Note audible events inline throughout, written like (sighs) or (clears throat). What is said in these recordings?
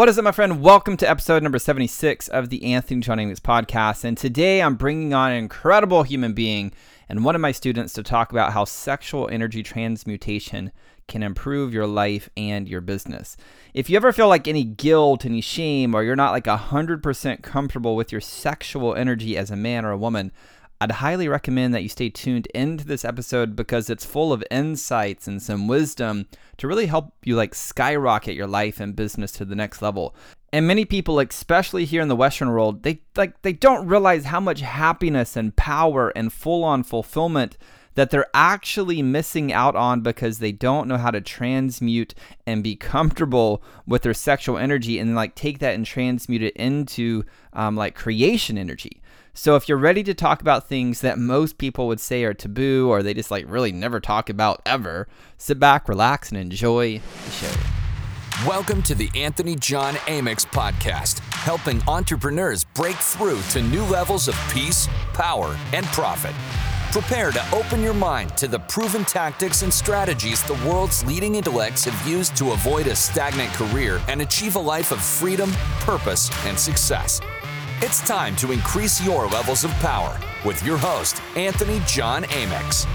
What is it, my friend? Welcome to episode number 76 of the Anthony John podcast. And today I'm bringing on an incredible human being and one of my students to talk about how sexual energy transmutation can improve your life and your business. If you ever feel like any guilt, any shame, or you're not like 100% comfortable with your sexual energy as a man or a woman, I'd highly recommend that you stay tuned into this episode because it's full of insights and some wisdom to really help you like skyrocket your life and business to the next level. And many people, especially here in the Western world, they like they don't realize how much happiness and power and full-on fulfillment that they're actually missing out on because they don't know how to transmute and be comfortable with their sexual energy and like take that and transmute it into um, like creation energy. So if you're ready to talk about things that most people would say are taboo or they just like really never talk about ever, sit back, relax, and enjoy the show. Welcome to the Anthony John Amix podcast, helping entrepreneurs break through to new levels of peace, power, and profit. Prepare to open your mind to the proven tactics and strategies the world's leading intellects have used to avoid a stagnant career and achieve a life of freedom, purpose, and success. It's time to increase your levels of power with your host, Anthony John Amex.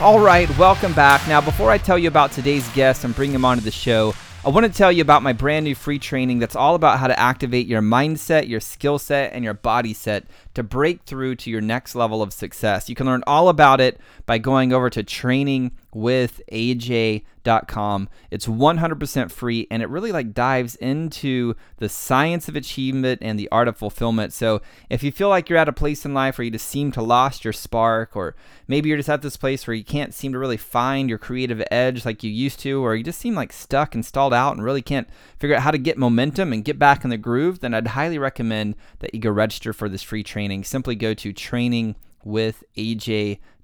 All right, welcome back. Now, before I tell you about today's guest and bring him onto the show, I want to tell you about my brand new free training that's all about how to activate your mindset, your skill set, and your body set to break through to your next level of success. You can learn all about it by going over to trainingwithaj.com. It's 100% free and it really like dives into the science of achievement and the art of fulfillment. So, if you feel like you're at a place in life where you just seem to lost your spark or maybe you're just at this place where you can't seem to really find your creative edge like you used to or you just seem like stuck and stalled out and really can't figure out how to get momentum and get back in the groove, then I'd highly recommend that you go register for this free training training, simply go to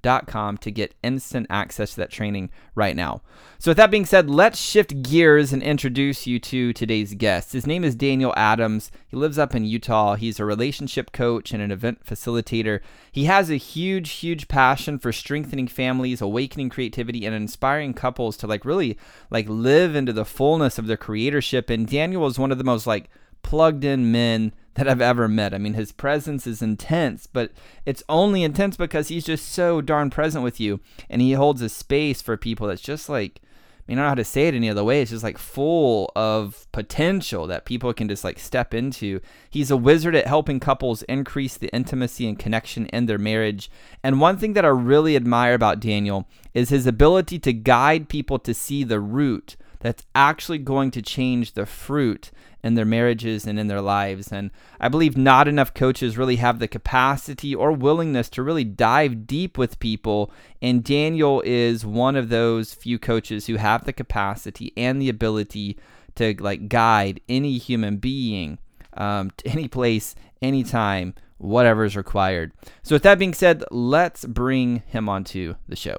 trainingwithaj.com to get instant access to that training right now. So, with that being said, let's shift gears and introduce you to today's guest. His name is Daniel Adams. He lives up in Utah. He's a relationship coach and an event facilitator. He has a huge, huge passion for strengthening families, awakening creativity, and inspiring couples to like really like live into the fullness of their creatorship. And Daniel is one of the most like plugged in men that I've ever met. I mean, his presence is intense, but it's only intense because he's just so darn present with you. And he holds a space for people that's just like, I mean, I don't know how to say it any other way. It's just like full of potential that people can just like step into. He's a wizard at helping couples increase the intimacy and connection in their marriage. And one thing that I really admire about Daniel is his ability to guide people to see the root that's actually going to change the fruit in their marriages and in their lives. And I believe not enough coaches really have the capacity or willingness to really dive deep with people. And Daniel is one of those few coaches who have the capacity and the ability to like guide any human being um, to any place, anytime, whatever is required. So, with that being said, let's bring him onto the show.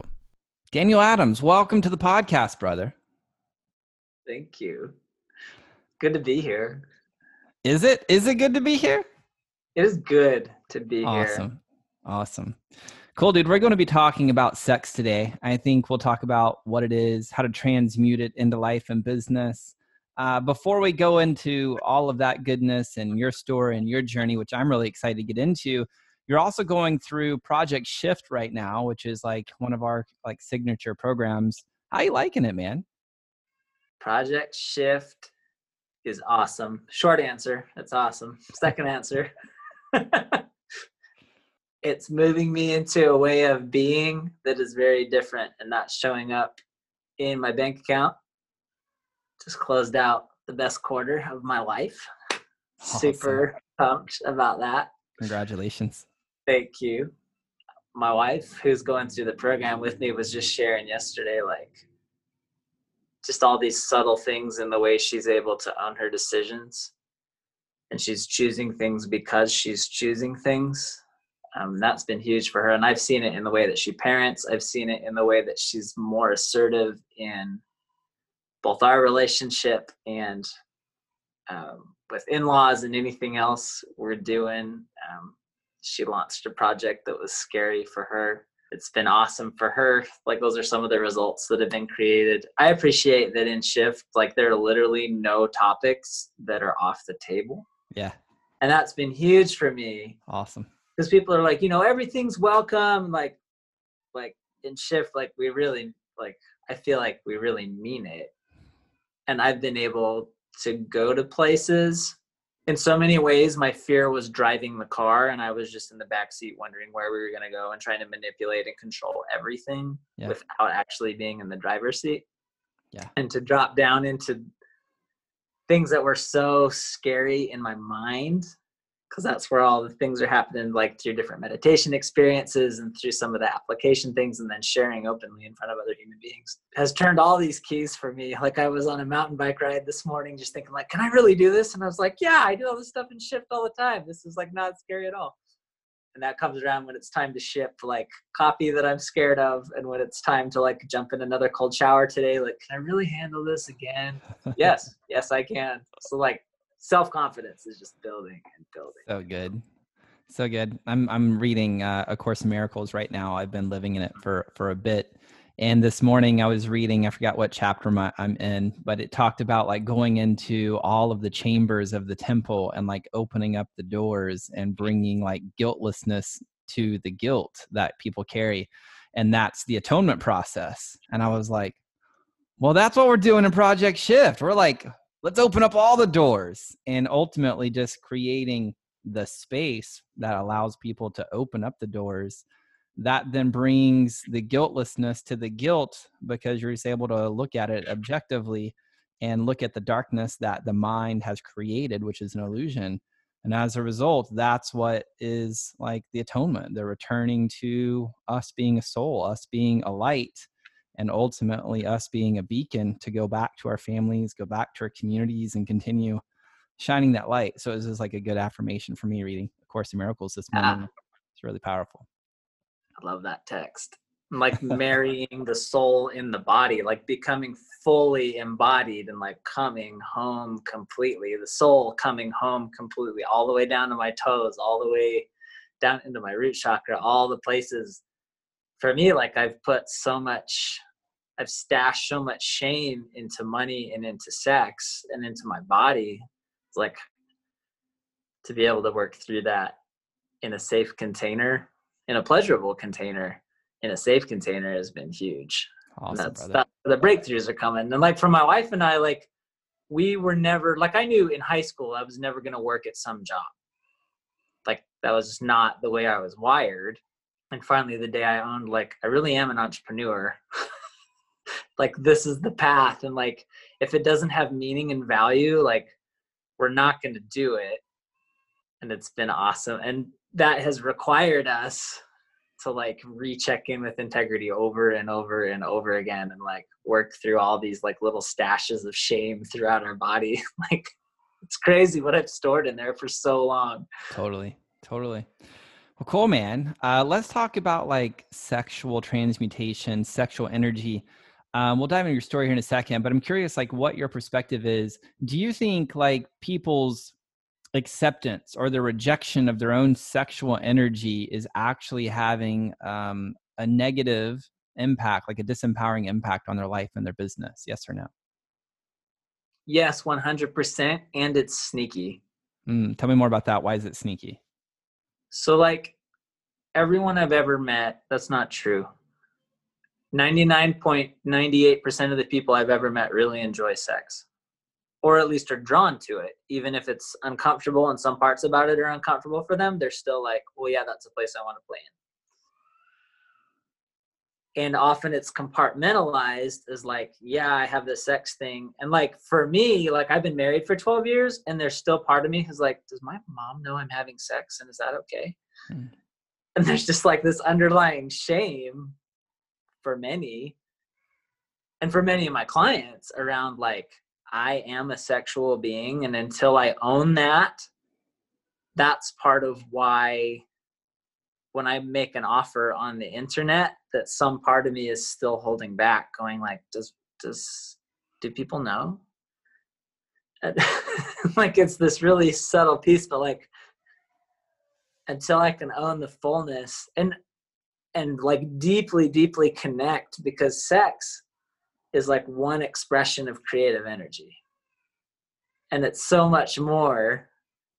Daniel Adams, welcome to the podcast, brother. Thank you. Good to be here. Is it? Is it good to be here? It is good to be awesome. here. Awesome. Awesome. Cool, dude. We're going to be talking about sex today. I think we'll talk about what it is, how to transmute it into life and business. Uh, before we go into all of that goodness and your story and your journey, which I'm really excited to get into, you're also going through Project Shift right now, which is like one of our like signature programs. How you liking it, man? Project Shift is awesome. Short answer, it's awesome. Second answer, (laughs) it's moving me into a way of being that is very different and not showing up in my bank account. Just closed out the best quarter of my life. Awesome. Super pumped about that. Congratulations. Thank you. My wife, who's going through the program with me, was just sharing yesterday, like, just all these subtle things in the way she's able to own her decisions. And she's choosing things because she's choosing things. Um, that's been huge for her. And i've seen it in the way that she parents. I've seen it in the way that she's more assertive in both our relationship and um, with in-laws and anything else we're doing. Um, she launched a project that was scary for her it's been awesome for her. Like those are some of the results that have been created. I appreciate that in shift, like there are literally no topics that are off the table. Yeah. And that's been huge for me. Awesome. Because people are like, you know, everything's welcome. Like, like in shift, like we really like I feel like we really mean it. And I've been able to go to places in so many ways my fear was driving the car and i was just in the back seat wondering where we were going to go and trying to manipulate and control everything yeah. without actually being in the driver's seat yeah and to drop down into things that were so scary in my mind because that's where all the things are happening like through different meditation experiences and through some of the application things and then sharing openly in front of other human beings has turned all these keys for me. Like i was on a mountain bike ride this morning just thinking like can i really do this? And i was like yeah i do all this stuff in shift all the time. This is like not scary at all. And that comes around when it's time to ship like copy that i'm scared of and when it's time to like jump in another cold shower today like can i really handle this again? (laughs) Yes yes i can. So like self confidence is just building and building. So good. So good. I'm I'm reading uh, A Course in Miracles right now. I've been living in it for for a bit, and this morning I was reading. I forgot what chapter my, I'm in, but it talked about like going into all of the chambers of the temple and like opening up the doors and bringing like guiltlessness to the guilt that people carry, and that's the atonement process. And I was like, well, that's what we're doing in Project Shift. We're like let's open up all the doors and ultimately just creating the space that allows people to open up the doors. That then brings the guiltlessness to the guilt because you're just able to look at it objectively and look at the darkness that the mind has created which is an illusion. And as a result that's what is like the atonement the returning to us being a soul us being a light and ultimately us being a beacon to go back to our families, go back to our communities, and continue shining that light. So this is like a good affirmation for me reading A Course in Miracles this ah. morning. It's really powerful. I love that text. Like marrying the soul in the body, like becoming fully embodied and like coming home completely. The soul coming home completely, all the way down to my toes, all the way down into my root chakra, all the places for me, like I've put so much, I've stashed so much shame into money and into sex and into my body. It's like to be able to work through that in a safe container, in a pleasurable container, in a safe container has been huge. Awesome, that's that, the breakthroughs are coming. And like for my wife and I, like we were never like I knew in high school I was never gonna work at some job. Like that was just not the way I was wired and finally the day i owned like i really am an entrepreneur. (laughs) Like this is the path. And like if it doesn't have meaning and value like we're not going to do it. And it's been awesome. And that has required us to like recheck in with integrity over and over and over again and like work through all these like little stashes of shame throughout our body. (laughs) Like it's crazy what i've stored in there for so long. Totally. Totally well, cool, man. Uh, let's talk about like sexual transmutation, sexual energy. Um, we'll dive into your story here in a second, but I'm curious, like, what your perspective is. Do you think like people's acceptance or the rejection of their own sexual energy is actually having um, a negative impact, like a disempowering impact on their life and their business? Yes or no? Yes, 100%. And it's sneaky. Mm, tell me more about that. Why is it sneaky? So, like, everyone I've ever met, that's not true. 99.98% of the people I've ever met really enjoy sex, or at least are drawn to it. Even if it's uncomfortable and some parts about it are uncomfortable for them, they're still like, well, yeah, that's a place I want to play in. And often it's compartmentalized as like, yeah, I have this sex thing. And like for me, like I've been married for 12 years and there's still part of me who's like, does my mom know I'm having sex and is that okay? Hmm and there's just like this underlying shame for many and for many of my clients around like i am a sexual being and until i own that that's part of why when i make an offer on the internet that some part of me is still holding back going like does does do people know (laughs) like it's this really subtle piece but like until I can own the fullness. And and like deeply deeply connect because sex is like one expression of creative energy and it's so much more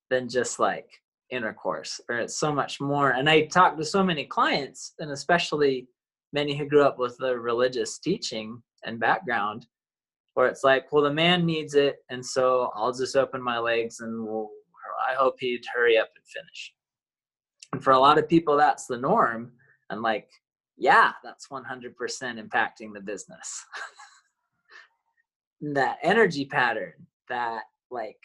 than just like intercourse or it's so much more and i talk to so many clients and especially many who grew up with the religious teaching and background where it's like well the man needs it and so i'll just open my legs and we'll, i hope he'd hurry up and finish. And for a lot of people that's the norm and like yeah that's 100% impacting the business. (laughs) That energy pattern that like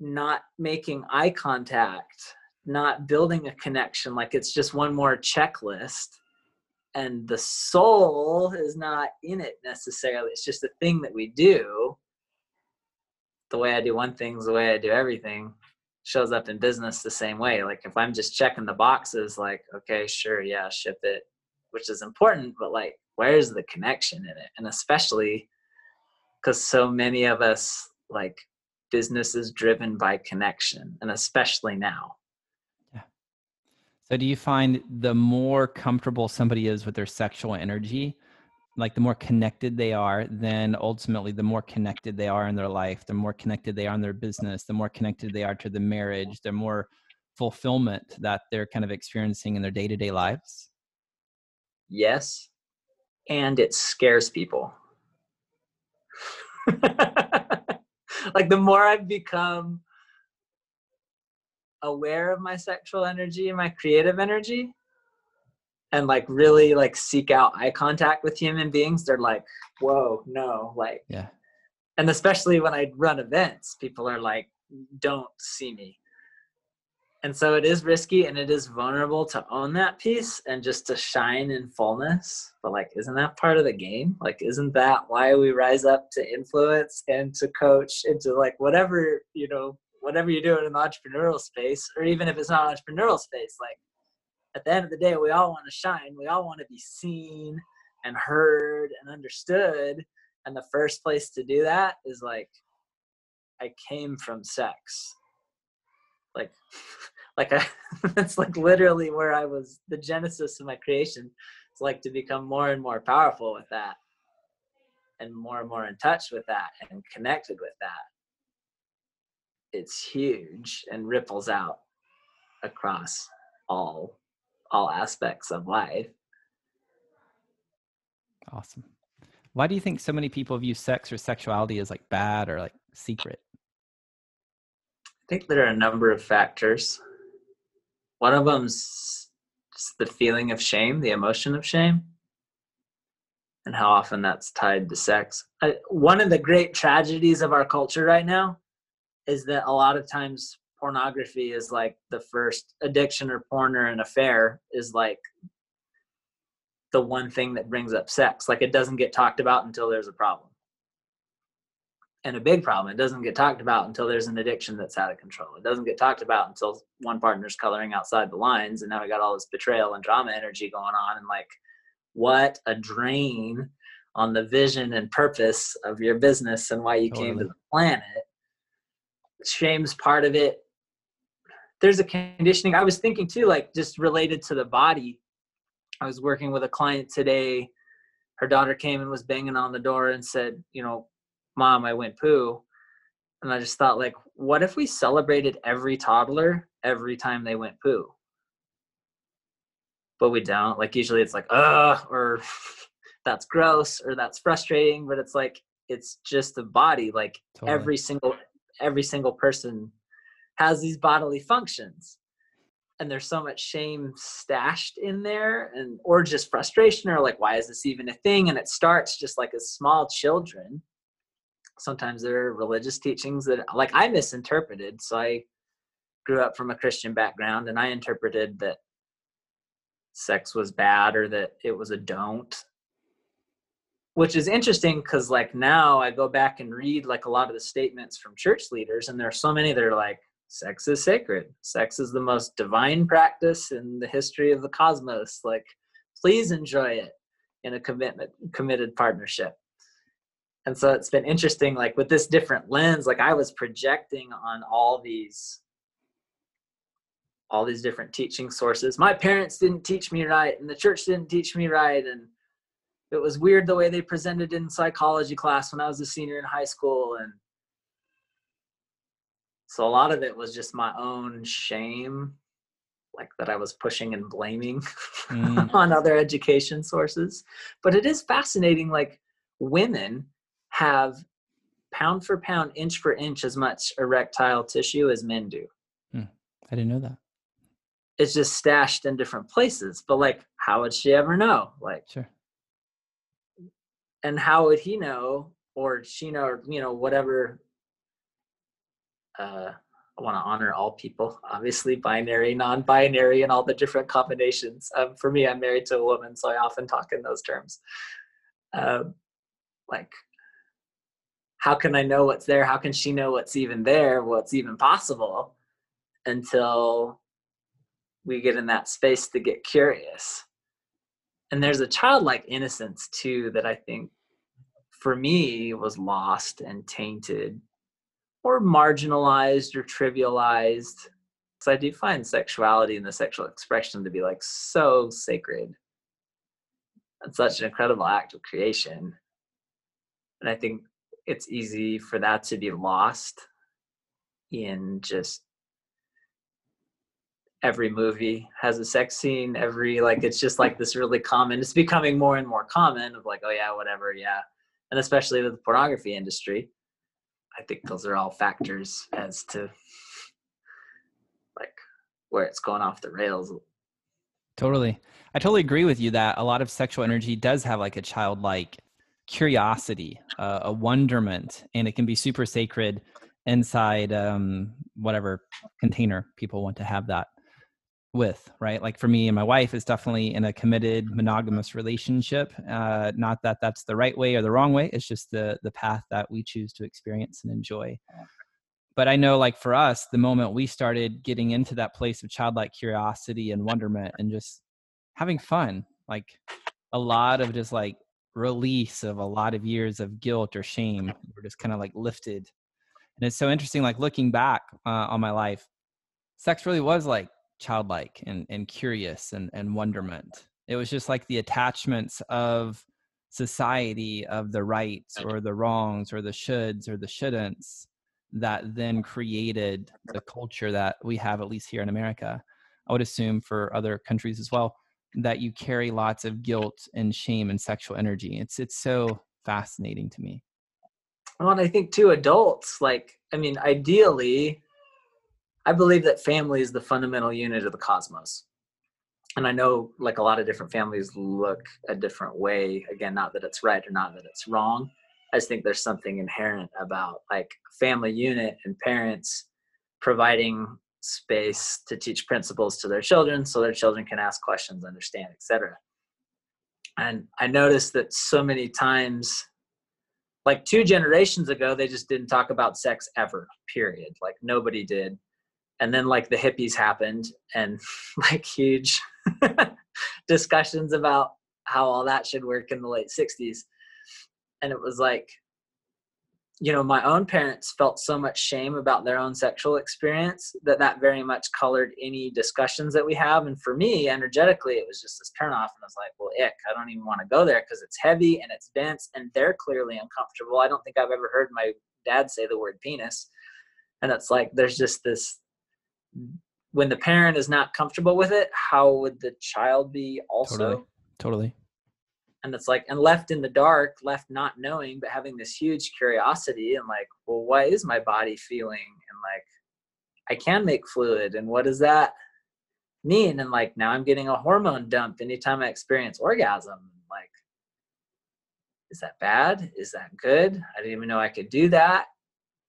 not making eye contact, not building a connection, like it's just one more checklist. And the soul is not in it necessarily. It's just a thing that we do. The way I do one thing is the way I do everything shows up in business the same way. Like if I'm just checking the boxes, like, okay, sure, yeah, ship it, which is important, but like, where's the connection in it? And especially because so many of us like business is driven by connection and especially now. Yeah. So do you find the more comfortable somebody is with their sexual energy like the more connected they are then ultimately the more connected they are in their life the more connected they are in their business the more connected they are to the marriage the more fulfillment that they're kind of experiencing in their day-to-day lives? Yes and it scares people (laughs) like the more I've become aware of my sexual energy and my creative energy and like really like seek out eye contact with human beings they're like whoa no like yeah. and especially when i run events people are like don't see me and so it is risky and it is vulnerable to own that piece and just to shine in fullness. But like isn't that part of the game? Like isn't that why we rise up to influence and to coach and to like whatever you know whatever you're doing in the entrepreneurial space or even if it's not an entrepreneurial space like at the end of the day we all want to shine. We all want to be seen and heard and understood. And the first place to do that is like i came from sex. Like (laughs) like I, (laughs) that's like literally where I was the genesis of my creation. It's like to become more and more powerful with that and more and more in touch with that and connected with that. It's huge and ripples out across all all aspects of life. Awesome. Why do you think so many people view sex or sexuality as like bad or like secret? I think there are a number of factors. One of them's just the feeling of shame, the emotion of shame, and how often that's tied to sex. I, one of the great tragedies of our culture right now is that a lot of times pornography is like the first addiction or porn or an affair is like the one thing that brings up sex. Like it doesn't get talked about until there's a problem and a big problem. It doesn't get talked about until there's an addiction that's out of control. It doesn't get talked about until one partner's coloring outside the lines, and now we got all this betrayal and drama energy going on. And like, what a drain on the vision and purpose of your business and why you totally. came to the planet. Shame's part of it. There's a conditioning. I was thinking too, like just related to the body. I was working with a client today. Her daughter came and was banging on the door and said, you know, mom, I went poo. And I just thought, like, what if we celebrated every toddler every time they went poo? But we don't. Like, usually it's like, ugh, or (laughs) that's gross, or that's frustrating. But it's like, it's just a body. Like, totally. every single every single person has these bodily functions and there's so much shame stashed in there and or just frustration or like why is this even a thing and it starts just like as small children sometimes there are religious teachings that like I misinterpreted. So I grew up from a Christian background and I interpreted that sex was bad or that it was a don't. Which is interesting because like now I go back and read like a lot of the statements from church leaders, and there are so many that are like, sex is sacred. Sex is the most divine practice in the history of the cosmos. Like, please enjoy it in a commitment committed partnership and so it's been interesting like with this different lens like i was projecting on all these all these different teaching sources. My parents didn't teach me right, and the church didn't teach me right, and it was weird the way they presented in psychology class when I was a senior in high school, and so a lot of it was just my own shame, like that I was pushing and blaming mm. (laughs) on other education sources. But it is fascinating, like women have pound for pound, inch for inch, as much erectile tissue as men do. Hmm. I didn't know that. It's just stashed in different places. But like, how would she ever know? Like, sure. And how would he know, or she know, or you know, whatever. Uh, I want to honor all people, obviously binary, non-binary, and all the different combinations. Um, for me, I'm married to a woman, so I often talk in those terms. Um, like how can I know what's there? How can she know what's even there, what's even possible until we get in that space to get curious? And there's a childlike innocence too that I think for me was lost and tainted or marginalized or trivialized. So I do find sexuality and the sexual expression to be like so sacred and such an incredible act of creation. And I think it's easy for that to be lost in just every movie has a sex scene every like it's just like this really common it's becoming more and more common of like oh yeah whatever yeah. And especially with the pornography industry i think those are all factors as to like where it's going off the rails. Totally. I totally agree with you that a lot of sexual energy does have like a childlike curiosity, uh, a wonderment, and it can be super sacred inside um, whatever container people want to have that with, right? Like for me and my wife is definitely in a committed monogamous relationship. Uh, not that that's the right way or the wrong way. It's just the the path that we choose to experience and enjoy. But I know, like for us, the moment we started getting into that place of childlike curiosity and wonderment and just having fun, like a lot of just like release of a lot of years of guilt or shame were just kind of like lifted. And it's so interesting like looking back uh, on my life sex really was like childlike and, and curious and, and wonderment. It was just like the attachments of society of the rights or the wrongs or the shoulds or the shouldn'ts that then created the culture that we have at least here in america. I would assume for other countries as well that you carry lots of guilt and shame and sexual energy. It's it's so fascinating to me. Well, and I think too, adults like I mean, ideally, I believe that family is the fundamental unit of the cosmos. And I know like a lot of different families look a different way. Again, not that it's right or not that it's wrong. I just think there's something inherent about like family unit and parents providing space to teach principles to their children so their children can ask questions understand etc and i noticed that so many times like two generations ago they just didn't talk about sex ever period. Like nobody did. And then like the hippies happened and (laughs) like huge (laughs) discussions about how all that should work in the late 60s and it was like you know my own parents felt so much shame about their own sexual experience that that very much colored any discussions that we have. And for me energetically it was just this turn off and i was like well ick i don't even want to go there because it's heavy and it's dense and they're clearly uncomfortable. I don't think i've ever heard my dad say the word penis. And it's like there's just this when the parent is not comfortable with it how would the child be also totally, totally and it's like and left in the dark left not knowing but having this huge curiosity and like well what is my body feeling? And like i can make fluid and what does that mean? And like now i'm getting a hormone dump anytime i experience orgasm. Like is that bad? Is that good? I didn't even know i could do that.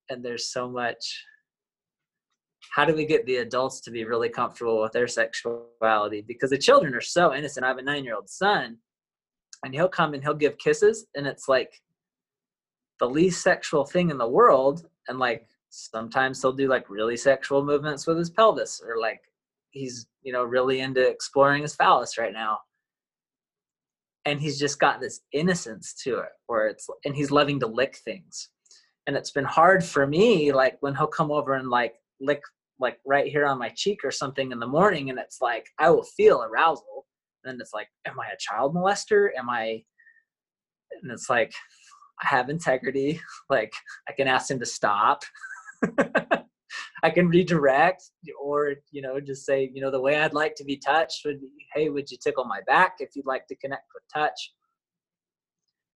And there's so much how do we get the adults to be really comfortable with their sexuality? Because the children are so innocent. I have a nine year old son and he'll come and he'll give kisses and it's like the least sexual thing in the world and like sometimes he'll do like really sexual movements with his pelvis or like he's you know really into exploring his phallus right now and he's just got this innocence to it where it's and he's loving to lick things and it's been hard for me like when he'll come over and like lick like right here on my cheek or something in the morning and it's like I will feel arousal. And it's like, am I a child molester? Am I and it's like I have integrity. (laughs) Like I can ask him to stop. (laughs) I can redirect or, you know, just say, you know, the way I'd like to be touched would be, hey, would you tickle my back if you'd like to connect with touch?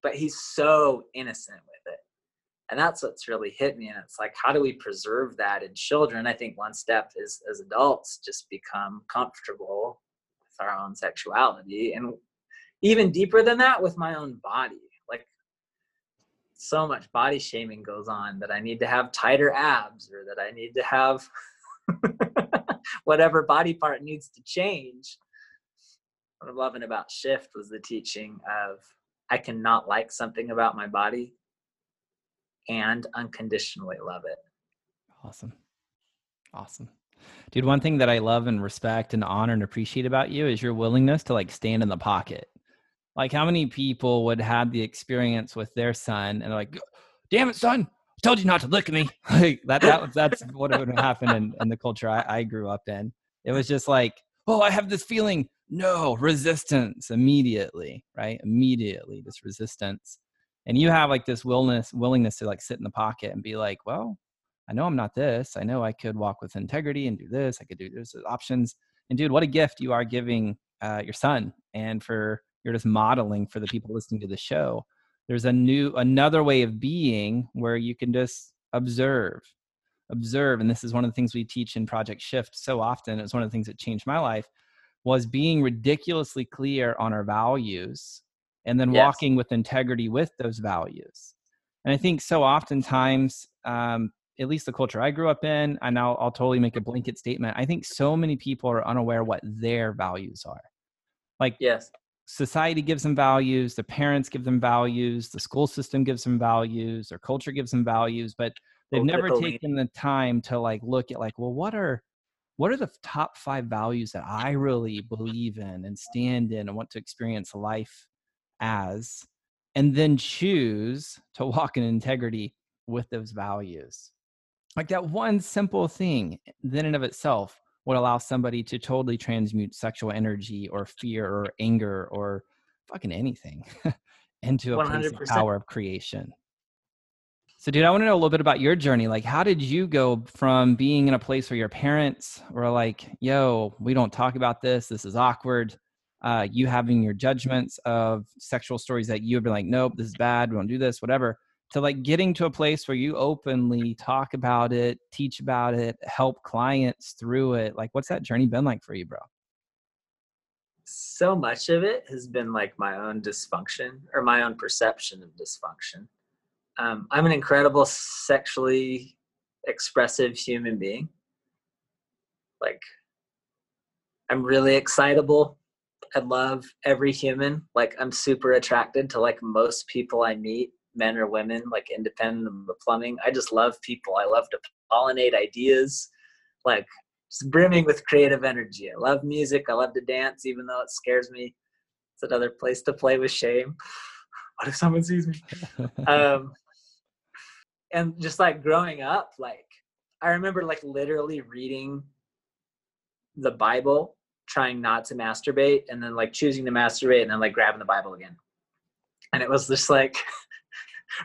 But he's so innocent with it. And that's what's really hit me. And it's like, how do we preserve that in children? I think one step is as adults, just become comfortable our own sexuality. And even deeper than that, with my own body Like so much body shaming goes on that I need to have tighter abs or that I need to have (laughs) whatever body part needs to change. What I'm loving about Shift was the teaching of I cannot like something about my body and unconditionally love it. Awesome. Awesome. Dude, one thing that I love and respect and honor and appreciate about you is your willingness to like stand in the pocket like how many people would have the experience with their son and like, damn it, son, I told you not to look at me. (laughs) like that, that that's what would happen in, in the culture I, I grew up in. It was just like, oh, I have this feeling. No, resistance immediately, right? Immediately, this resistance. And you have like this willingness, willingness to like sit in the pocket and be like, well, I know I'm not this. I know I could walk with integrity and do this. I could do this options. And dude, what a gift you are giving uh, your son and for you're just modeling for the (laughs) people listening to the show there's a new another way of being where you can just observe observe and this is one of the things we teach in project shift so often it's one of the things that changed my life was being ridiculously clear on our values and then yes. walking with integrity with those values and i think so oftentimes um, at least the culture i grew up in and I'll, I'll totally make a mm-hmm. blanket statement i think so many people are unaware what their values are. Like yes. society gives them values, the parents give them values, the school system gives them values, their culture gives them values, but they've oh, never taken the time to like look at like, well, what are what are the top five values that I really believe in and stand in and want to experience life as, and then choose to walk in integrity with those values. Like that one simple thing, then and of itself, would allow somebody to totally transmute sexual energy or fear or anger or fucking anything (laughs) into a 100%. place of power of creation. So, dude, I want to know a little bit about your journey. Like, how did you go from being in a place where your parents were like, yo, we don't talk about this, this is awkward, uh, you having your judgments of sexual stories that you have been like, nope, this is bad, we don't do this, whatever, to like getting to a place where you openly talk about it, teach about it, help clients through it. Like, what's that journey been like for you, bro? So much of it has been like my own dysfunction or my own perception of dysfunction. Um, I'm an incredible sexually expressive human being. Like, I'm really excitable. I love every human. Like, I'm super attracted to like most people I meet men or women, like independent of the plumbing. I just love people. I love to pollinate ideas, like just brimming with creative energy. I love music. I love to dance, even though it scares me. It's another place to play with shame. (sighs) what if someone sees me? (laughs) um, and just like growing up, like I remember like literally reading the Bible, trying not to masturbate, and then like choosing to masturbate, and then like grabbing the Bible again. And it was just like (laughs)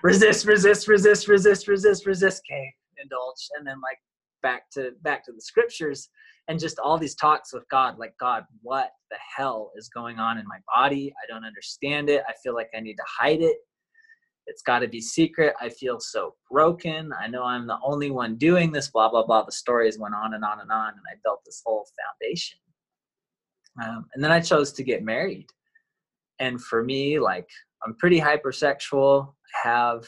resist, resist, resist, resist, resist, resist, okay, indulge, and then like back to back to the scriptures and just all these talks with God, like God, what the hell is going on in my body? I don't understand it. I feel like I need to hide it. It's got to be secret. I feel so broken. I know I'm the only one doing this, blah, blah, blah. The stories went on and on and on, and I built this whole foundation. Um, and then I chose to get married. And for me, like, I'm pretty hypersexual have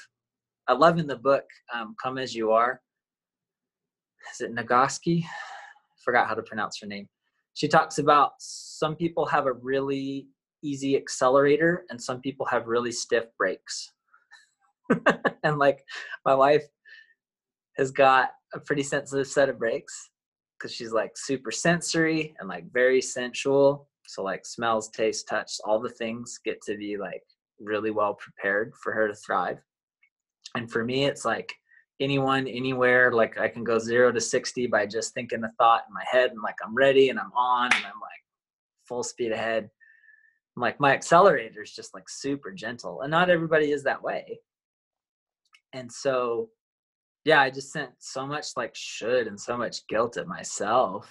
I love in the book um, "Come as You Are." Is it Nagoski? Forgot how to pronounce her name. She talks about some people have a really easy accelerator and some people have really stiff brakes. (laughs) and like my wife has got a pretty sensitive set of brakes because she's like super sensory and like very sensual. So like smells, taste, touch, all the things get to be like really well prepared for her to thrive. And for me, it's like anyone anywhere like i can go 0 to 60 by just thinking the thought in my head and like i'm ready and i'm on and i'm like full speed ahead. I'm like my accelerator is just like super gentle and not everybody is that way. And so yeah i just sent so much like should and so much guilt at myself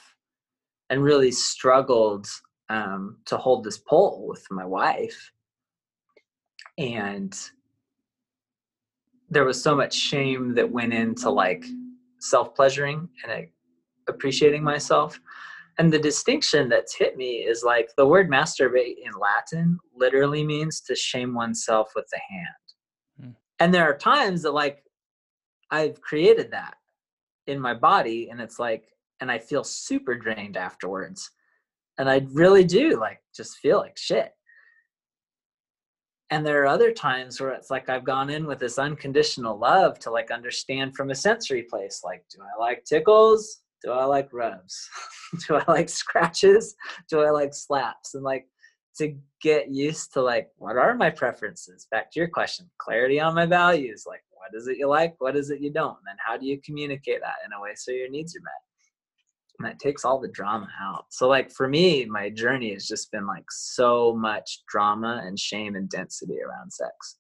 and really struggled um, to hold this pole with my wife and there was so much shame that went into like self pleasuring and appreciating myself. And the distinction that's hit me is like the word masturbate in Latin literally means to shame oneself with the hand. Mm. And there are times that like I've created that in my body and it's like, and I feel super drained afterwards. And I really do like just feel like shit and there are other times where it's like i've gone in with this unconditional love to like understand from a sensory place like do i like tickles? Do i like rubs? (laughs) Do i like scratches? Do i like slaps? And like to get used to like what are my preferences? Back to your question clarity on my values like what is it you like? What is it you don't? And then how do you communicate that in a way so your needs are met and that takes all the drama out. So like for me, my journey has just been like so much drama and shame and density around sex.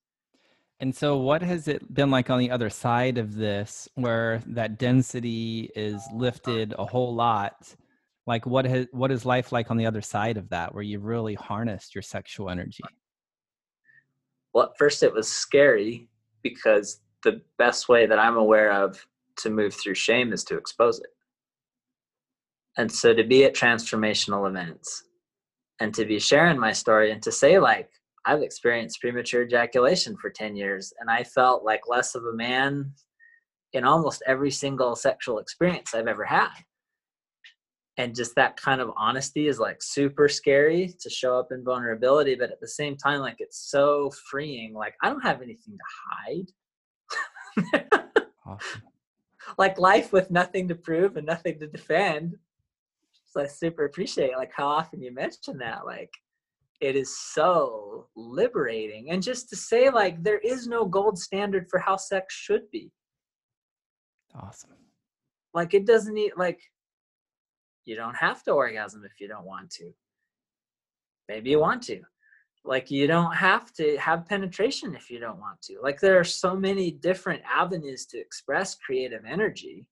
And so what has it been like on the other side of this where that density is lifted a whole lot? Like what has what is life like on the other side of that where you've really harnessed your sexual energy? Well, at first it was scary because the best way that I'm aware of to move through shame is to expose it and so to be at transformational events and to be sharing my story and to say like i've experienced premature ejaculation for 10 years and i felt like less of a man in almost every single sexual experience i've ever had. And just that kind of honesty is like super scary to show up in vulnerability but at the same time like it's so freeing. Like i don't have anything to hide. (laughs) Awesome. like life with nothing to prove and nothing to defend I super appreciate like how often you mention that. Like it is so liberating. And just to say like there is no gold standard for how sex should be. Awesome. Like it doesn't need like you don't have to orgasm if you don't want to. Maybe you want to. Like you don't have to have penetration if you don't want to. Like there are so many different avenues to express creative energy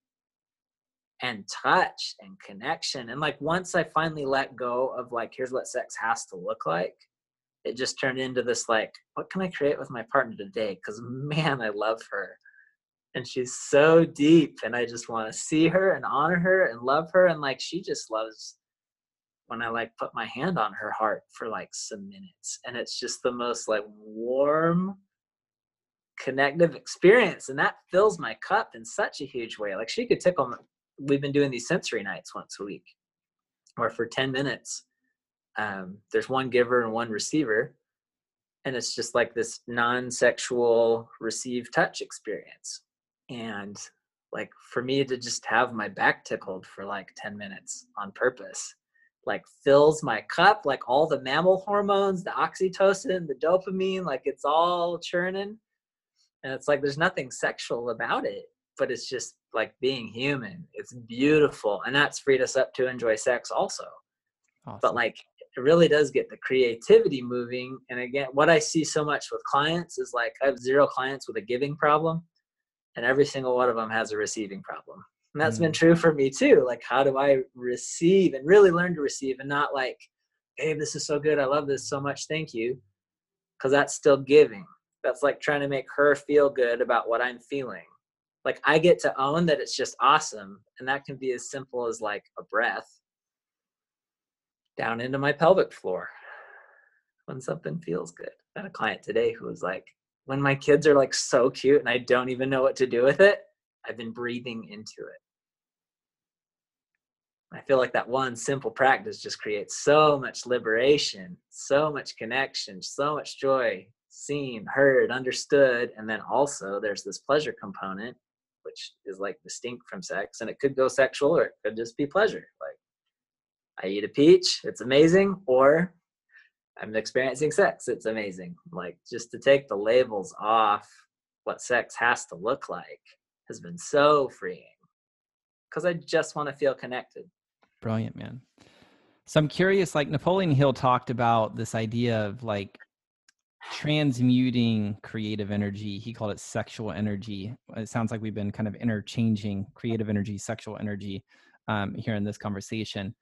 and touch and connection. And like once I finally let go of like, here's what sex has to look like, it just turned into this like, what can I create with my partner today? Because man, I love her. And she's so deep, and I just want to see her and honor her and love her. And like, she just loves when I like put my hand on her heart for like some minutes. And it's just the most like warm, connective experience. And that fills my cup in such a huge way. Like, she could tickle we've been doing these sensory nights once a week where for 10 minutes um, there's one giver and one receiver and it's just like this non-sexual receive touch experience. And like for me to just have my back tickled for like 10 minutes on purpose like fills my cup like all the mammal hormones the oxytocin the dopamine like it's all churning. And it's like there's nothing sexual about it but it's just like being human. It's beautiful. And that's freed us up to enjoy sex also. Awesome. But like it really does get the creativity moving. And again, what I see so much with clients is like I have zero clients with a giving problem, and every single one of them has a receiving problem. And that's mm. been true for me too. Like, how do I receive and really learn to receive and not like, hey, this is so good. I love this so much. Thank you. Because that's still giving. That's like trying to make her feel good about what I'm feeling like I get to own that it's just awesome. And that can be as simple as like a breath down into my pelvic floor when something feels good. I had a client today who was like, when my kids are like so cute and I don't even know what to do with it, I've been breathing into it. I feel like that one simple practice just creates so much liberation, so much connection, so much joy, seen, heard, understood. And then also there's this pleasure component which is like distinct from sex and it could go sexual or it could just be pleasure like i eat a peach it's amazing or i'm experiencing sex it's amazing like just to take the labels off what sex has to look like has been so freeing because I just want to feel connected. Brilliant, man. So I'm curious, like Napoleon Hill talked about this idea of like transmuting creative energy. He called it sexual energy. It sounds like we've been kind of interchanging creative energy, sexual energy um, here in this conversation.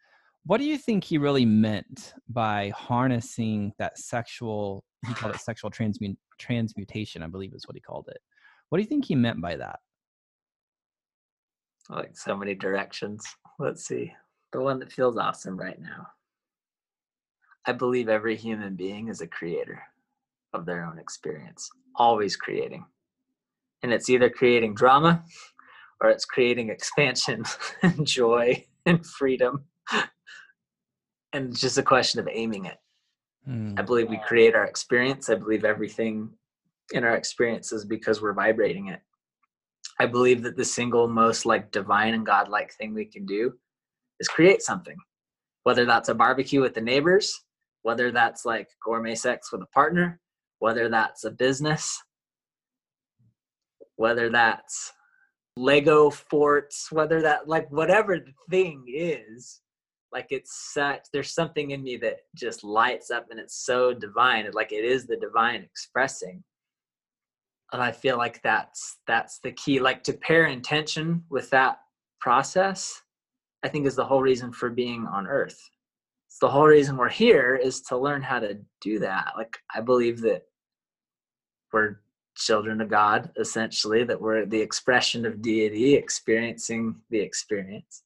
What do you think he really meant by harnessing that sexual? He called it sexual transmut- transmutation, I believe is what he called it. What do you think he meant by that? Like so many directions. Let's see. The one that feels awesome right now. I believe every human being is a creator of their own experience, always creating. And it's either creating drama or it's creating expansion (laughs) and joy and freedom. And it's just a question of aiming it. Mm. I believe we create our experience. I believe everything in our experience is because we're vibrating it. I believe that the single most like divine and godlike thing we can do is create something. Whether that's a barbecue with the neighbors, whether that's like gourmet sex with a partner, whether that's a business, whether that's Lego forts, whether that like whatever the thing is, like it's such there's something in me that just lights up and it's so divine. Like it is the divine expressing. And I feel like that's that's the key. Like to pair intention with that process, I think is the whole reason for being on earth. It's the whole reason we're here is to learn how to do that. Like I believe that we're children of God, essentially, that we're the expression of deity, experiencing the experience.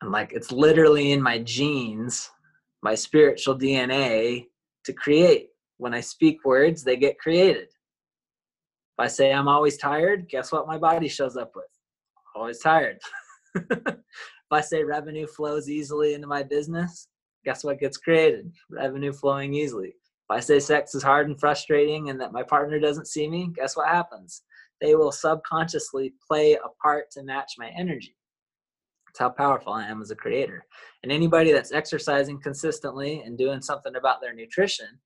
And like it's literally in my genes, my spiritual DNA to create. When I speak words, they get created. If I say I'm always tired, guess what my body shows up with? Always tired. (laughs) if I say revenue flows easily into my business, guess what gets created? Revenue flowing easily. If I say sex is hard and frustrating and that my partner doesn't see me, guess what happens? They will subconsciously play a part to match my energy. That's how powerful I am as a creator. And anybody that's exercising consistently and doing something about their nutrition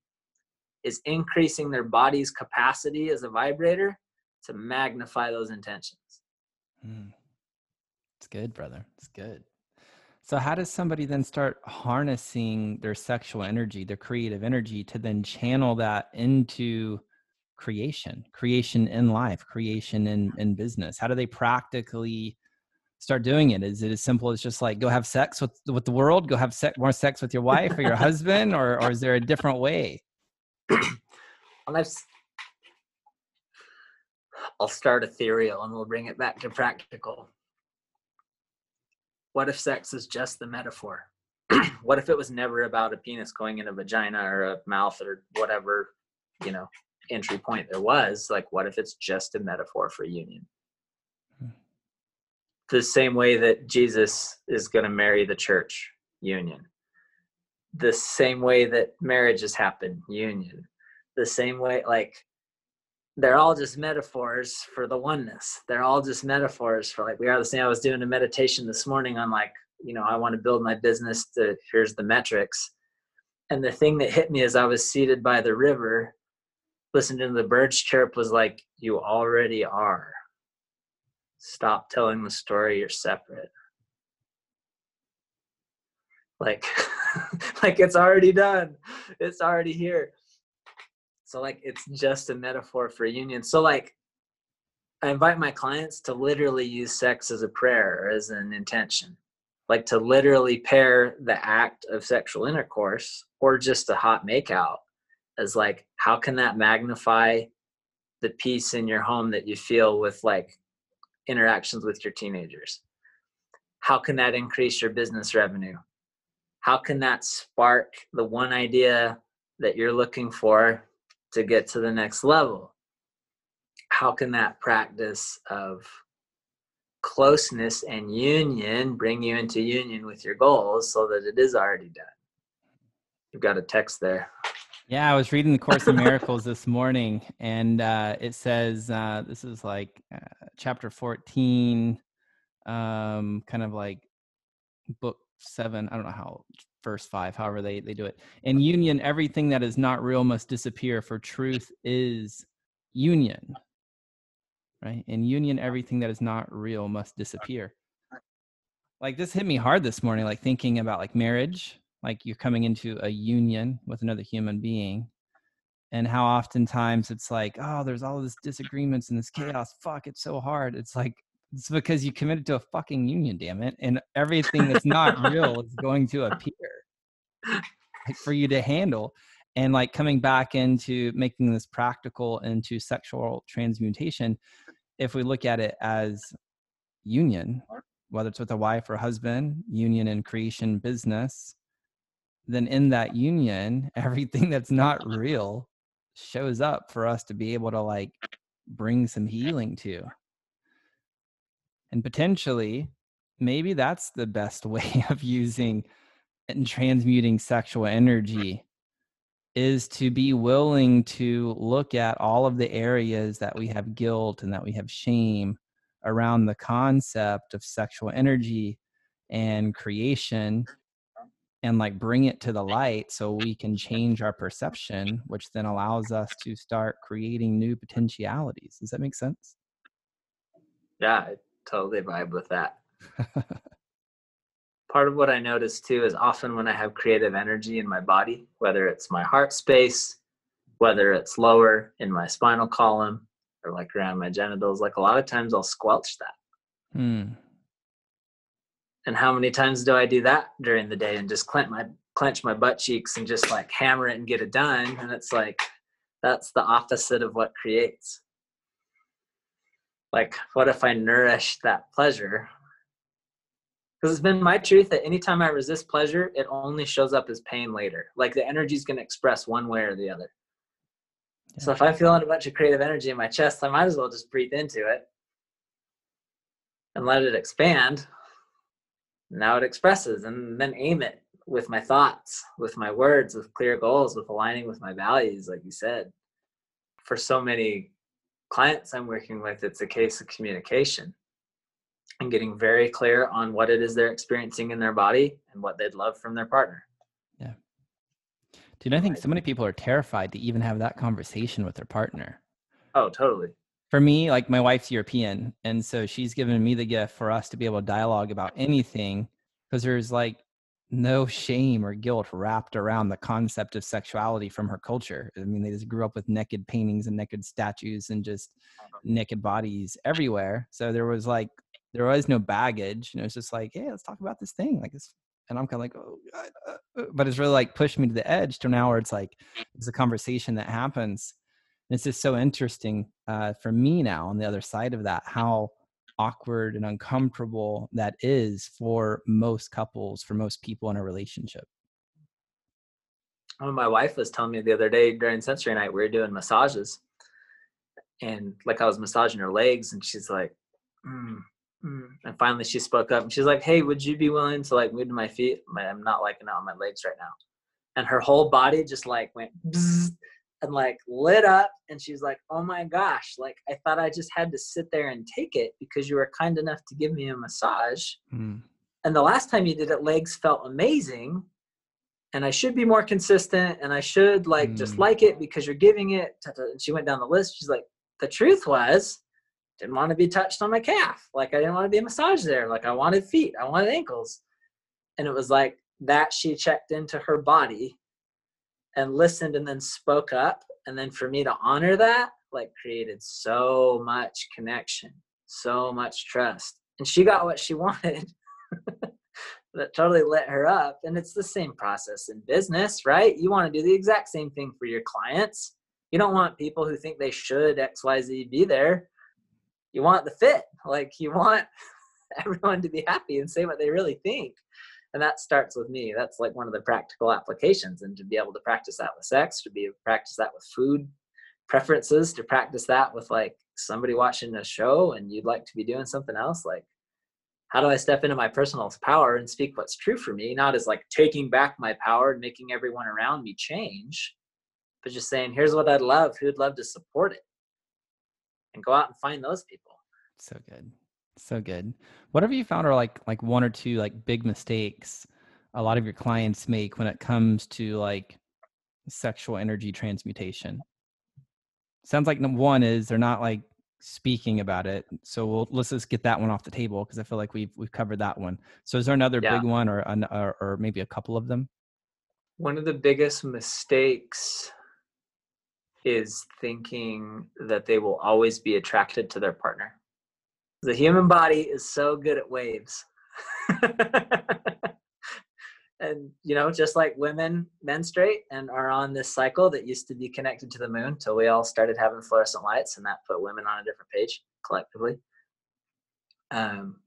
is increasing their body's capacity as a vibrator to magnify those intentions. Mm. It's good, brother. It's good. So, how does somebody then start harnessing their sexual energy, their creative energy, to then channel that into creation, creation in life, creation in, in business? How do they practically start doing it? Is it as simple as just like go have sex with with the world, go have sex, more sex with your wife or your (laughs) husband, or or is there a different way? (clears throat) I'll start ethereal and we'll bring it back to practical what if sex is just the metaphor? (clears throat) what if it was never about a penis going in a vagina or a mouth or whatever, you know, entry point there was? Like, what if it's just a metaphor for union? Hmm. The same way that Jesus is going to marry the church, union. The same way that marriages happen, union. The same way, like, they're all just metaphors for the oneness. They're all just metaphors for like we are the same. I was doing a meditation this morning on like, you know, I want to build my business to here's the metrics. And the thing that hit me as I was seated by the river, listening to the birds chirp was like, you already are. Stop telling the story, you're separate. Like, (laughs) like it's already done. It's already here so like it's just a metaphor for union. So like I invite my clients to literally use sex as a prayer or as an intention. Like to literally pair the act of sexual intercourse or just a hot makeout as like how can that magnify the peace in your home that you feel with like interactions with your teenagers? How can that increase your business revenue? How can that spark the one idea that you're looking for to get to the next level. How can that practice of closeness and union bring you into union with your goals so that it is already done? You've got a text there. Yeah i was reading the course of (laughs) miracles this morning and uh, it says uh, this is like uh, chapter 14 um, kind of like book seven i don't know how verse 5 however they, they do it in union everything that is not real must disappear for truth is union right? In union, everything that is not real must disappear. Like this hit me hard this morning, like thinking about like marriage, like you're coming into a union with another human being, and how oftentimes it's like, oh, there's all this disagreements and this chaos. Fuck, it's so hard. It's like it's because you committed to a fucking union, damn it, and everything that's not real is going to (laughs) appear. For you to handle and like coming back into making this practical into sexual transmutation if we look at it as union whether it's with a wife or husband union and creation business then in that union (laughs) everything that's not real shows up for us to be able to like bring some healing to and potentially maybe that's the best (laughs) way of using and transmuting sexual energy is to be willing to look at all of the areas that we have guilt and that we have shame around the concept of sexual energy and creation and like bring it to the light so we can change our perception which then allows us to start creating new potentialities. Does that make sense? Yeah totally vibe with that (laughs) part of what I notice too is often when I have creative energy in my body, whether it's my heart space, whether it's lower in my spinal column or like around my genitals, like a lot of times I'll squelch that. Hmm. And how many times do I do that during the day and just clench my clench my butt cheeks and just like hammer it and get it done? And it's like that's the opposite of what creates. Like, what if I nourish that pleasure because it's been my truth that anytime I resist pleasure, it only shows up as pain later. Like the energy is going to express one way or the other. Yeah. So if I'm feeling a bunch of creative energy in my chest, I might as well just breathe into it and let it expand. Now it expresses, and then aim it with my thoughts, with my words, with clear goals, with aligning with my values, like you said. For so many clients I'm working with, it's a case of communication and getting very clear on what it is they're experiencing in their body and what they'd love from their partner. Yeah. Dude, I think so many people are terrified to even have that conversation with their partner. Oh, totally. For me, like my wife's European, and so she's given me the gift for us to be able to dialogue about anything because there's like no shame or guilt wrapped around the concept of sexuality from her culture. I mean, they just grew up with naked paintings and naked statues and just naked bodies everywhere. So there was like there was no baggage. You know, it's just like, hey, let's talk about this thing. Like it's, and I'm kind of like, oh, God. Uh, uh, but it's really like pushed me to the edge to now where it's like it's a conversation that happens. And it's just so interesting uh, for me now on the other side of that how awkward and uncomfortable that is for most couples, for most people in a relationship. My wife was telling me the other day during sensory night, we were doing massages, and like I was massaging her legs, and she's like, mm, Mm. And finally, she spoke up and she's like, "Hey, would you be willing to like move to my feet? I'm not liking it on my legs right now." And her whole body just like went and like lit up, and she's like, "Oh my gosh! Like I thought I just had to sit there and take it because you were kind enough to give me a massage." Mm. And the last time you did it, legs felt amazing, and I should be more consistent, and I should like mm. just like it because you're giving it. And she went down the list. She's like, "The truth was." didn't want to be touched on my calf. Like I didn't want to be massaged there. Like I wanted feet. I wanted ankles. And it was like that she checked into her body and listened and then spoke up. And then for me to honor that, like created so much connection, so much trust. And she got what she (laughs) wanted. that totally lit her up. And it's the same process in business, right? You want to do the exact same thing for your clients. You don't want people who think they should XYZ be there you want the fit like you want (laughs) everyone to be happy and say what they really think and that starts with me. That's like one of the practical applications. And to be able to practice that with sex to be able to practice that with food preferences to practice that with like somebody watching a show and you'd like to be doing something else like how do i step into my personal power and speak what's true for me? Not as like taking back my power and making everyone around me change but just saying here's what i'd love. Who'd love to support it? And go out and find those people. So good. So good. What have you found are like like one or two like big mistakes a lot of your clients make when it comes to like sexual energy transmutation? Sounds like number one is they're not like speaking about it. So we'll let's just get that one off the table because I feel like we've we've covered that one. So is there another yeah. big one or, or or maybe a couple of them? One of the biggest mistakes is thinking that they will always be attracted to their partner. The human body is so good at waves. (laughs) and you know just like women menstruate and are on this cycle that used to be connected to the moon till we all started having fluorescent lights and that put women on a different page collectively um,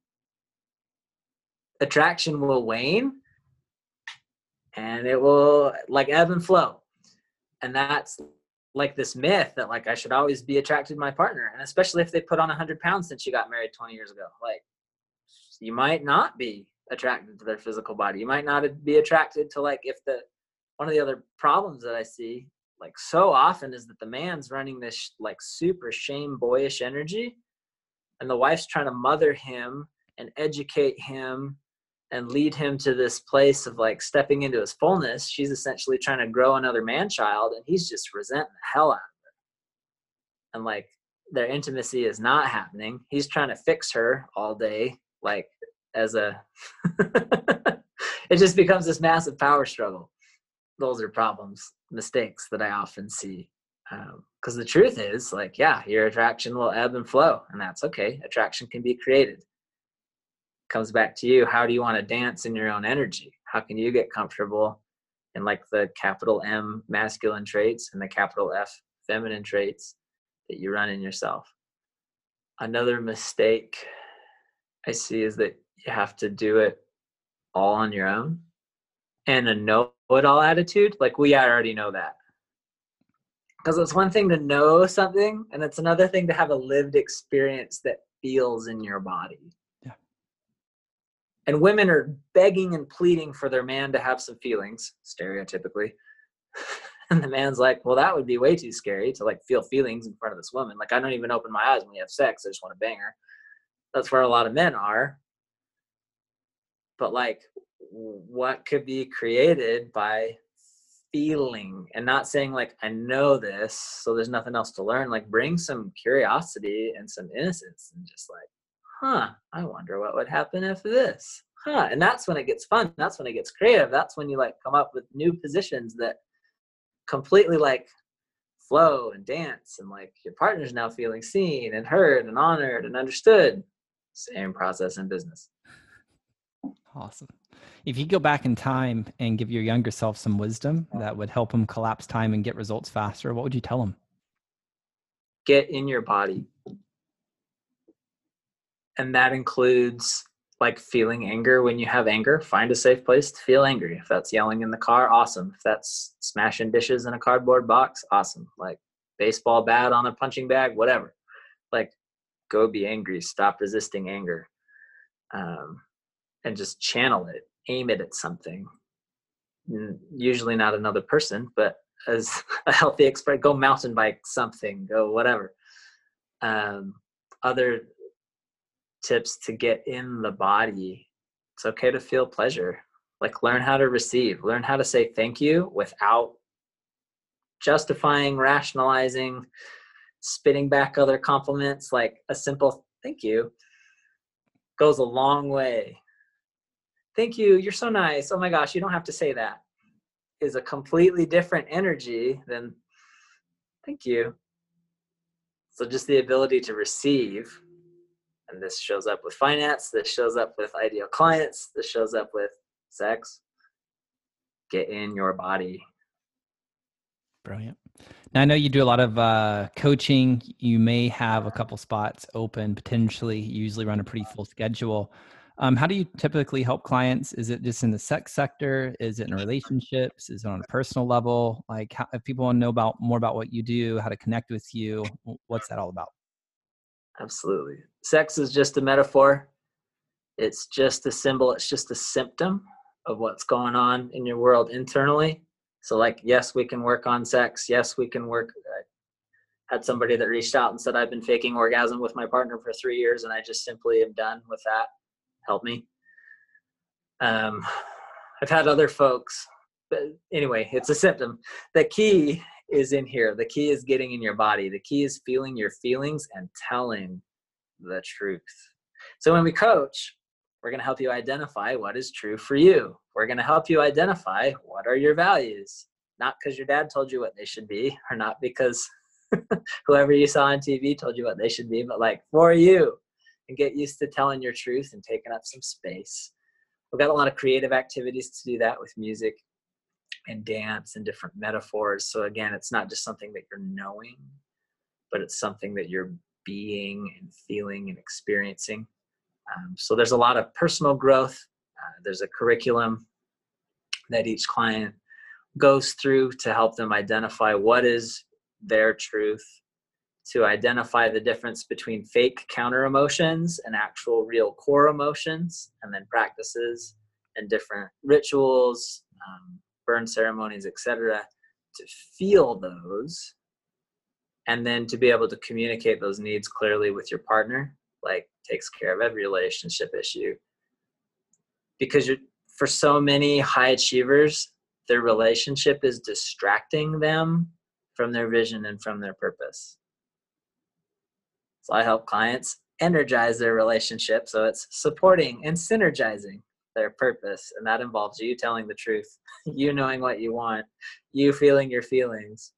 attraction will wane and it will like ebb and flow and that's like this myth that like i should always be attracted to my partner and especially if they put on 100 pounds since you got married 20 years ago like you might not be attracted to their physical body. You might not be attracted to like if the one of the other problems that I see like so often is that the man's running this like super shame boyish energy and the wife's trying to mother him and educate him and lead him to this place of like stepping into his fullness she's essentially trying to grow another man child and he's just resenting the hell out of her. And like their intimacy is not happening. He's trying to fix her all day like as a (laughs) it just becomes this massive power struggle. Those are problems mistakes that i often see because um, the truth is like yeah your attraction will ebb and flow and that's okay. Attraction can be created comes back to you how do you want to dance in your own energy? How can you get comfortable in like the capital m masculine traits and the capital f feminine traits that you run in yourself? Another mistake i see is that you have to do it all on your own and a know it all attitude like we already know that. Because it's one thing to know something and it's another thing to have a lived experience that feels in your body and women are begging and pleading for their man to have some feelings stereotypically. (laughs) And the man's like well that would be way too scary to like feel feelings in front of this woman. Like i don't even open my eyes when we have sex. I just want to bang her. That's where a lot of men are. But like what could be created by feeling and not saying like i know this so there's nothing else to learn. Like bring some curiosity and some innocence and just like huh i wonder what would happen if this huh and that's when it gets fun that's when it gets creative that's when you like come up with new positions that completely like flow and dance and like your partner's now feeling seen and heard and honored and understood same process in business Awesome. If you go back in time and give your younger self some wisdom that would help him collapse time and get results faster, what would you tell him? Get in your body. And that includes like feeling anger when you have anger. Find a safe place to feel angry. If that's yelling in the car, awesome. If that's smashing dishes in a cardboard box, awesome. Like baseball bat on a punching bag, whatever. Like go be angry. Stop resisting anger. Um, and just channel it, aim it at something. Usually not another person, but as (laughs) a healthy expert, go mountain bike something, go whatever. Um, other tips to get in the body. It's okay to feel pleasure. Like learn how to receive, learn how to say thank you without justifying, rationalizing, spitting back other compliments. Like a simple thank you goes a long way thank you you're so nice oh my gosh you don't have to say that is a completely different energy than thank you so just the ability to receive and this shows up with finance this shows up with ideal clients this shows up with sex get in your body brilliant now i know you do a lot of uh, coaching you may have a couple spots open potentially you usually run a pretty full schedule um, how do you typically help clients? Is it just in the sex sector? Is it in relationships? Is it on a personal level? Like, how, if people want to know about more about what you do, how to connect with you, what's that all about? Absolutely. Sex is just a metaphor. It's just a symbol. It's just a symptom of what's going on in your world internally. So, like, yes, we can work on sex. Yes, we can work. I had somebody that reached out and said, I've been faking orgasm with my partner for three years, and I just simply am done with that help me. Um, I've had other folks, but anyway, it's a symptom. The key is in here. The key is getting in your body. The key is feeling your feelings and telling the truth. So when we coach, we're going to help you identify what is true for you. We're going to help you identify what are your values, not because your dad told you what they should be, or not because (laughs) whoever you saw on TV told you what they should be, but like for you, and get used to telling your truth and taking up some space. We've got a lot of creative activities to do that with music and dance and different metaphors. So again, it's not just something that you're knowing, but it's something that you're being and feeling and experiencing. Um, so there's a lot of personal growth. Uh, there's a curriculum that each client goes through to help them identify what is their truth, to identify the difference between fake counter emotions and actual real core emotions, and then practices and different rituals, um, burn ceremonies, etc., to feel those, and then to be able to communicate those needs clearly with your partner, like takes care of every relationship issue. Because you're, for so many high achievers, their relationship is distracting them from their vision and from their purpose. So I help clients energize their relationship so it's supporting and synergizing their purpose. And that involves you telling the truth, (laughs) you knowing what you want, you feeling your feelings.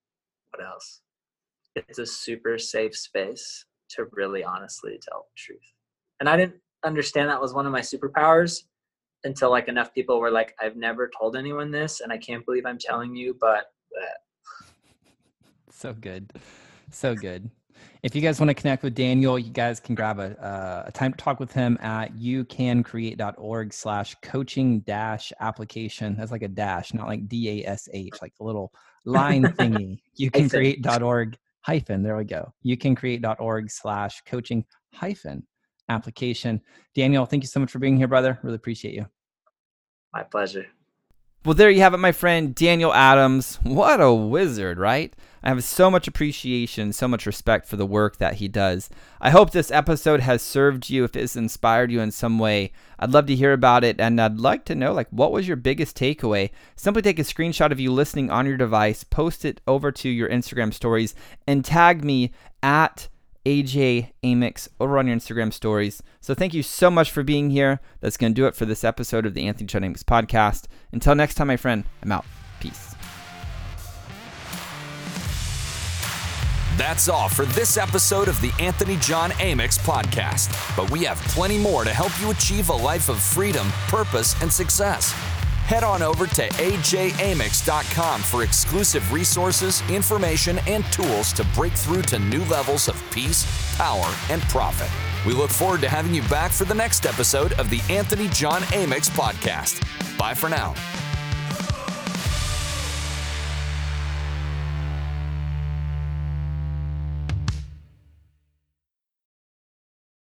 What else? It's a super safe space to really honestly tell the truth. And I didn't understand that was one of my superpowers until like enough people were like, I've never told anyone this and I can't believe I'm telling you, but so good. So good. If you guys want to connect with Daniel, you guys can grab a, uh, a time to talk with him at youcancreate.org slash coaching dash application. That's like a dash, not like D A S H, like a little line (laughs) thingy. youcancreate.org hyphen. There we go. Youcancreate.org slash coaching hyphen application. Daniel, thank you so much for being here, brother. Really appreciate you. My pleasure. Well, there you have it, my friend Daniel Adams. What a wizard, right? I have so much appreciation, so much respect for the work that he does. I hope this episode has served you, if it's inspired you in some way. I'd love to hear about it, and I'd like to know, like, what was your biggest takeaway? Simply take a screenshot of you listening on your device, post it over to your Instagram stories, and tag me at AJ Amix over on your Instagram stories. So thank you so much for being here. That's going to do it for this episode of the Anthony John Amix podcast. Until next time, my friend, I'm out. Peace. That's all for this episode of the Anthony John Amix podcast. But we have plenty more to help you achieve a life of freedom, purpose, and success head on over to ajamix.com for exclusive resources, information, and tools to break through to new levels of peace, power, and profit. We look forward to having you back for the next episode of the Anthony John Amix podcast. Bye for now.